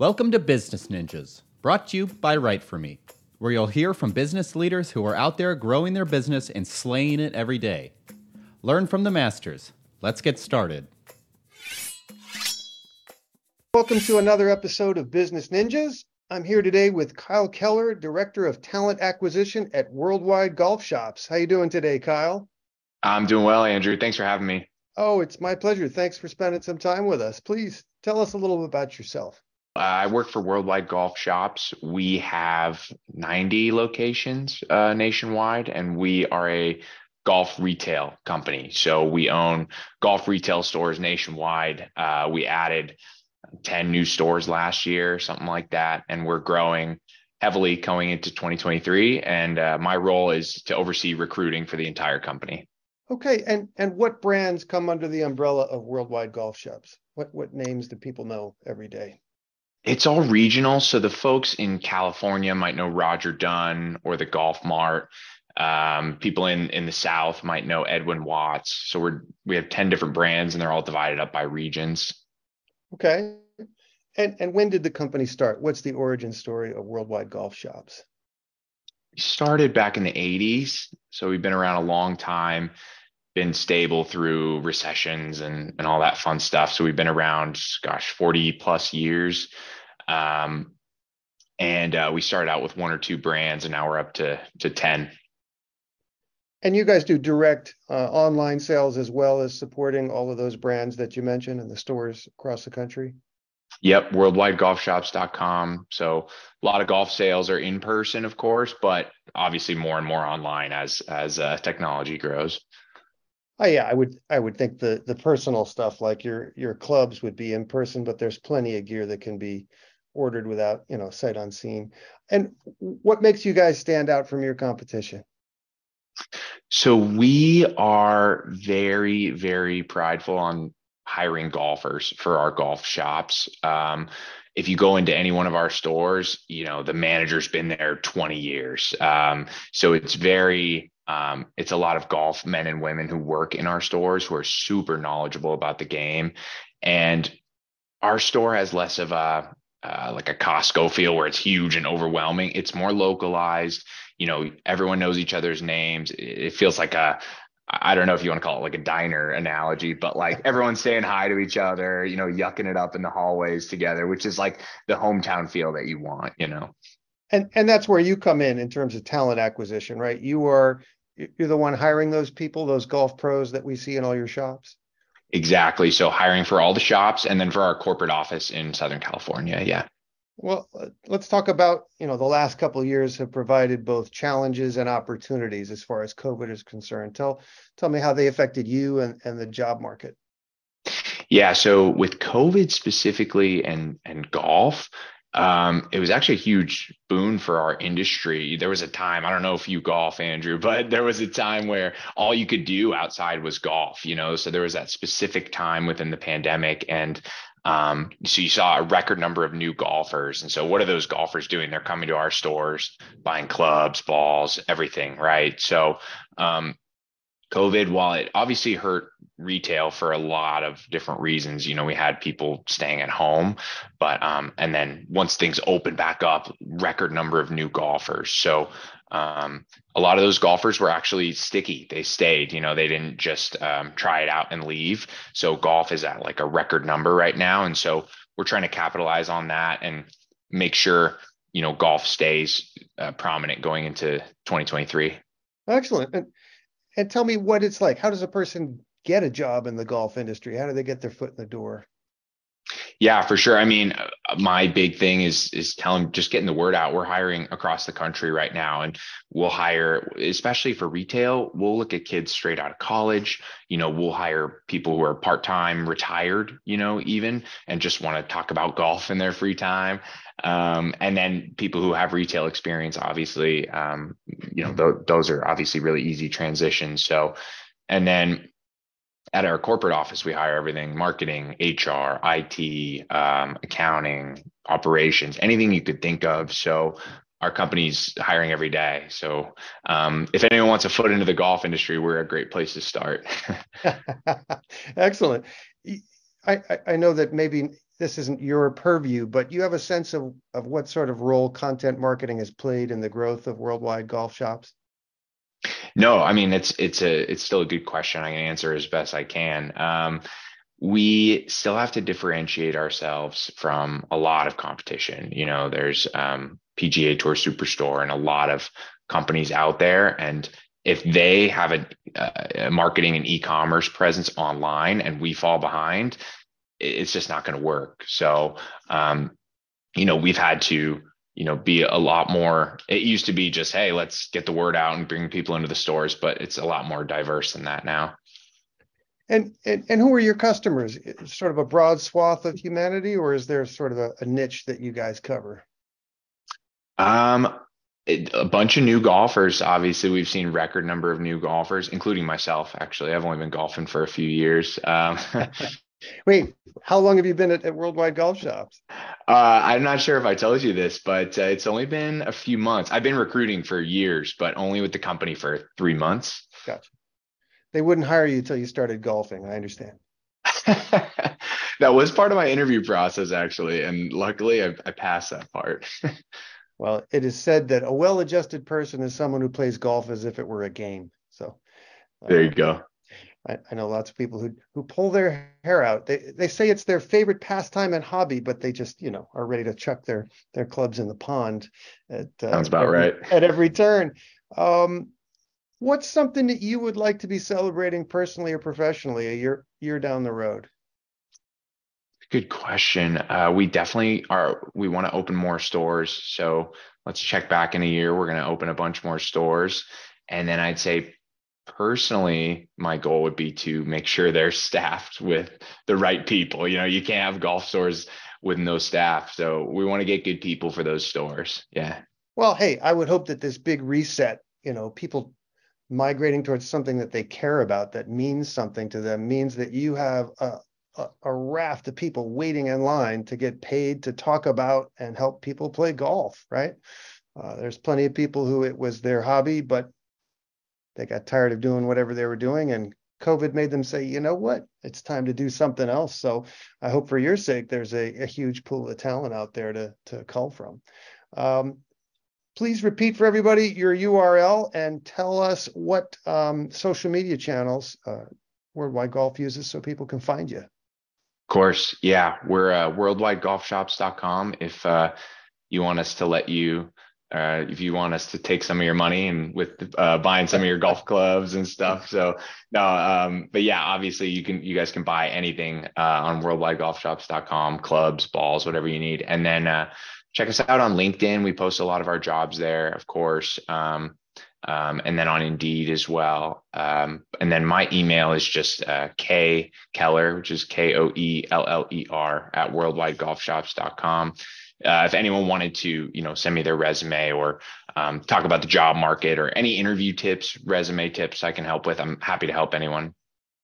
Welcome to Business Ninjas, brought to you by Write For Me, where you'll hear from business leaders who are out there growing their business and slaying it every day. Learn from the masters. Let's get started. Welcome to another episode of Business Ninjas. I'm here today with Kyle Koeller, Director of Talent Acquisition at Worldwide Golf Shops. How you doing today, Kyle? I'm doing well, Andrew. Thanks for having me. Oh, it's my pleasure. Thanks for spending some time with us. Please tell us a little bit about yourself. I work for Worldwide Golf Shops. We have 90 locations uh, nationwide, and we are a golf retail company. So we own golf retail stores nationwide. Uh, we added 10 new stores last year, something like that, and we're growing heavily going into 2023. And uh, my role is to oversee recruiting for the entire company. Okay, and and what brands come under the umbrella of Worldwide Golf Shops? What what names do people know every day? It's all regional. So the folks in California might know Roger Dunn or the Golf Mart. Um, people in in the South might know Edwin Watts. So we're we have ten different brands, and they're all divided up by regions. Okay, and and when did the company start? What's the origin story of Worldwide Golf Shops? We started back in the '80s, so we've been around a long time been stable through recessions and, and all that fun stuff. So we've been around, gosh, 40 plus years. Um, and uh, we started out with one or two brands and now we're up to, to 10. And you guys do direct uh, online sales as well as supporting all of those brands that you mentioned in the stores across the country? Yep, worldwidegolfshops.com. So a lot of golf sales are in person, of course, but obviously more and more online as as uh, technology grows. Oh yeah, I would I would think the the personal stuff like your your clubs would be in person, but there's plenty of gear that can be ordered without you know sight unseen. And what makes you guys stand out from your competition? So we are very very prideful on hiring golfers for our golf shops. Um, if you go into any one of our stores, you know the manager's been there 20 years. Um, so it's very um, it's a lot of golf men and women who work in our stores who are super knowledgeable about the game. And our store has less of a uh, like a Costco feel where it's huge and overwhelming. It's more localized. You know, everyone knows each other's names. It feels like a I don't know if you want to call it like a diner analogy, but like everyone's saying hi to each other, you know, yucking it up in the hallways together, which is like the hometown feel that you want, you know. And and that's where you come in in terms of talent acquisition, right? You are you're the one hiring those people, those golf pros that we see in all your shops? Exactly. So hiring for all the shops and then for our corporate office in Southern California. Yeah. Well, let's talk about, you know, the last couple of years have provided both challenges and opportunities as far as COVID is concerned. Tell tell me how they affected you and, and the job market. Yeah, so with COVID specifically and and golf, um, it was actually a huge boon for our industry. There was a time, I don't know if you golf, Andrew, but there was a time where all you could do outside was golf, you know? So there was that specific time within the pandemic. And um, so you saw a record number of new golfers. And so what are those golfers doing? They're coming to our stores, buying clubs, balls, everything, right? So um, COVID, while it obviously hurt retail for a lot of different reasons, you know, we had people staying at home, but um, and then once things opened back up, record number of new golfers. So um, a lot of those golfers were actually sticky. They stayed, you know, they didn't just um, try it out and leave. So golf is at like a record number right now, and so we're trying to capitalize on that and make sure you know golf stays uh, prominent going into 2023. Excellent. And and tell me what it's like. How does a person get a job in the golf industry? How do they get their foot in the door? Yeah, for sure. I mean, my big thing is is telling just getting the word out. We're hiring across the country right now, and we'll hire, especially for retail. We'll look at kids straight out of college. You know, we'll hire people who are part time, retired. You know, even and just want to talk about golf in their free time. Um, and then people who have retail experience, obviously, um, you know, th- those are obviously really easy transitions. So, and then at our corporate office, we hire everything marketing, HR, IT, um, accounting, operations, anything you could think of. So our company's hiring every day. So um, if anyone wants a foot into the golf industry, we're a great place to start. Excellent. I, I know that maybe this isn't your purview, but you have a sense of of what sort of role content marketing has played in the growth of worldwide golf shops? No, I mean it's it's a it's still a good question. I can answer as best I can. Um, we still have to differentiate ourselves from a lot of competition. You know, there's um, PGA Tour Superstore and a lot of companies out there, and if they have a, a marketing and e-commerce presence online and we fall behind, it's just not going to work. So, um, you know, we've had to you know be a lot more it used to be just hey let's get the word out and bring people into the stores but it's a lot more diverse than that now. And and, and who are your customers? Sort of a broad swath of humanity or is there sort of a, a niche that you guys cover? Um it, a bunch of new golfers. Obviously we've seen record number of new golfers including myself actually. I've only been golfing for a few years. Um, Wait, how long have you been at, at Worldwide Golf Shops? Uh, I'm not sure if I told you this, but uh, it's only been a few months. I've been recruiting for years, but only with the company for three months. Gotcha. They wouldn't hire you until you started golfing. I understand. that was part of my interview process, actually, and luckily I, I passed that part. well, it is said that a well-adjusted person is someone who plays golf as if it were a game. So uh, there you go. I, I, know lots of people who who pull their hair out. They they say it's their favorite pastime and hobby, but they just you know are ready to chuck their their clubs in the pond. At, uh, Sounds about every, right. At every turn. Um, what's something that you would like to be celebrating personally or professionally a year year down the road? Good question. Uh, we definitely are. We want to open more stores. So let's check back in a year. We're going to open a bunch more stores, and then I'd say personally my goal would be to make sure they're staffed with the right people. You know you can't have golf stores with no staff. So we want to get good people for those stores. Yeah. Well hey i would hope that this big reset you know people migrating towards something that they care about that means something to them means that you have a, a, a raft of people waiting in line to get paid to talk about and help people play golf right? Uh, there's plenty of people who it was their hobby but they got tired of doing whatever they were doing and COVID made them say, you know what, it's time to do something else. So I hope for your sake, there's a, a huge pool of talent out there to, to cull from. Um, please repeat for everybody your URL and tell us what um, social media channels uh, Worldwide Golf uses so people can find you. Of course. Yeah. We're uh, worldwidegolfshops.com. If uh, you want us to let you uh, if you want us to take some of your money and with uh, buying some of your golf clubs and stuff. So no, um, but yeah, obviously you can, you guys can buy anything uh, on worldwidegolfshops.com, clubs, balls, whatever you need. And then uh, check us out on LinkedIn. We post a lot of our jobs there, of course. Um, um, and then on Indeed as well. Um, and then my email is just uh, K Koeller, which is K O E L L E R at worldwidegolfshops.com uh, if anyone wanted to, you know, send me their resume or um, talk about the job market or any interview tips, resume tips I can help with, I'm happy to help anyone.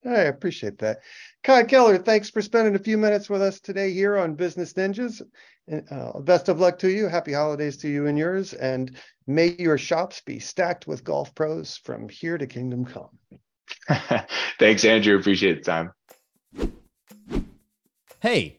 I appreciate that. Kyle Koeller, thanks for spending a few minutes with us today here on Business Ninjas. Uh, best of luck to you. Happy holidays to you and yours. And may your shops be stacked with golf pros from here to kingdom come. thanks, Andrew. Appreciate the time. Hey,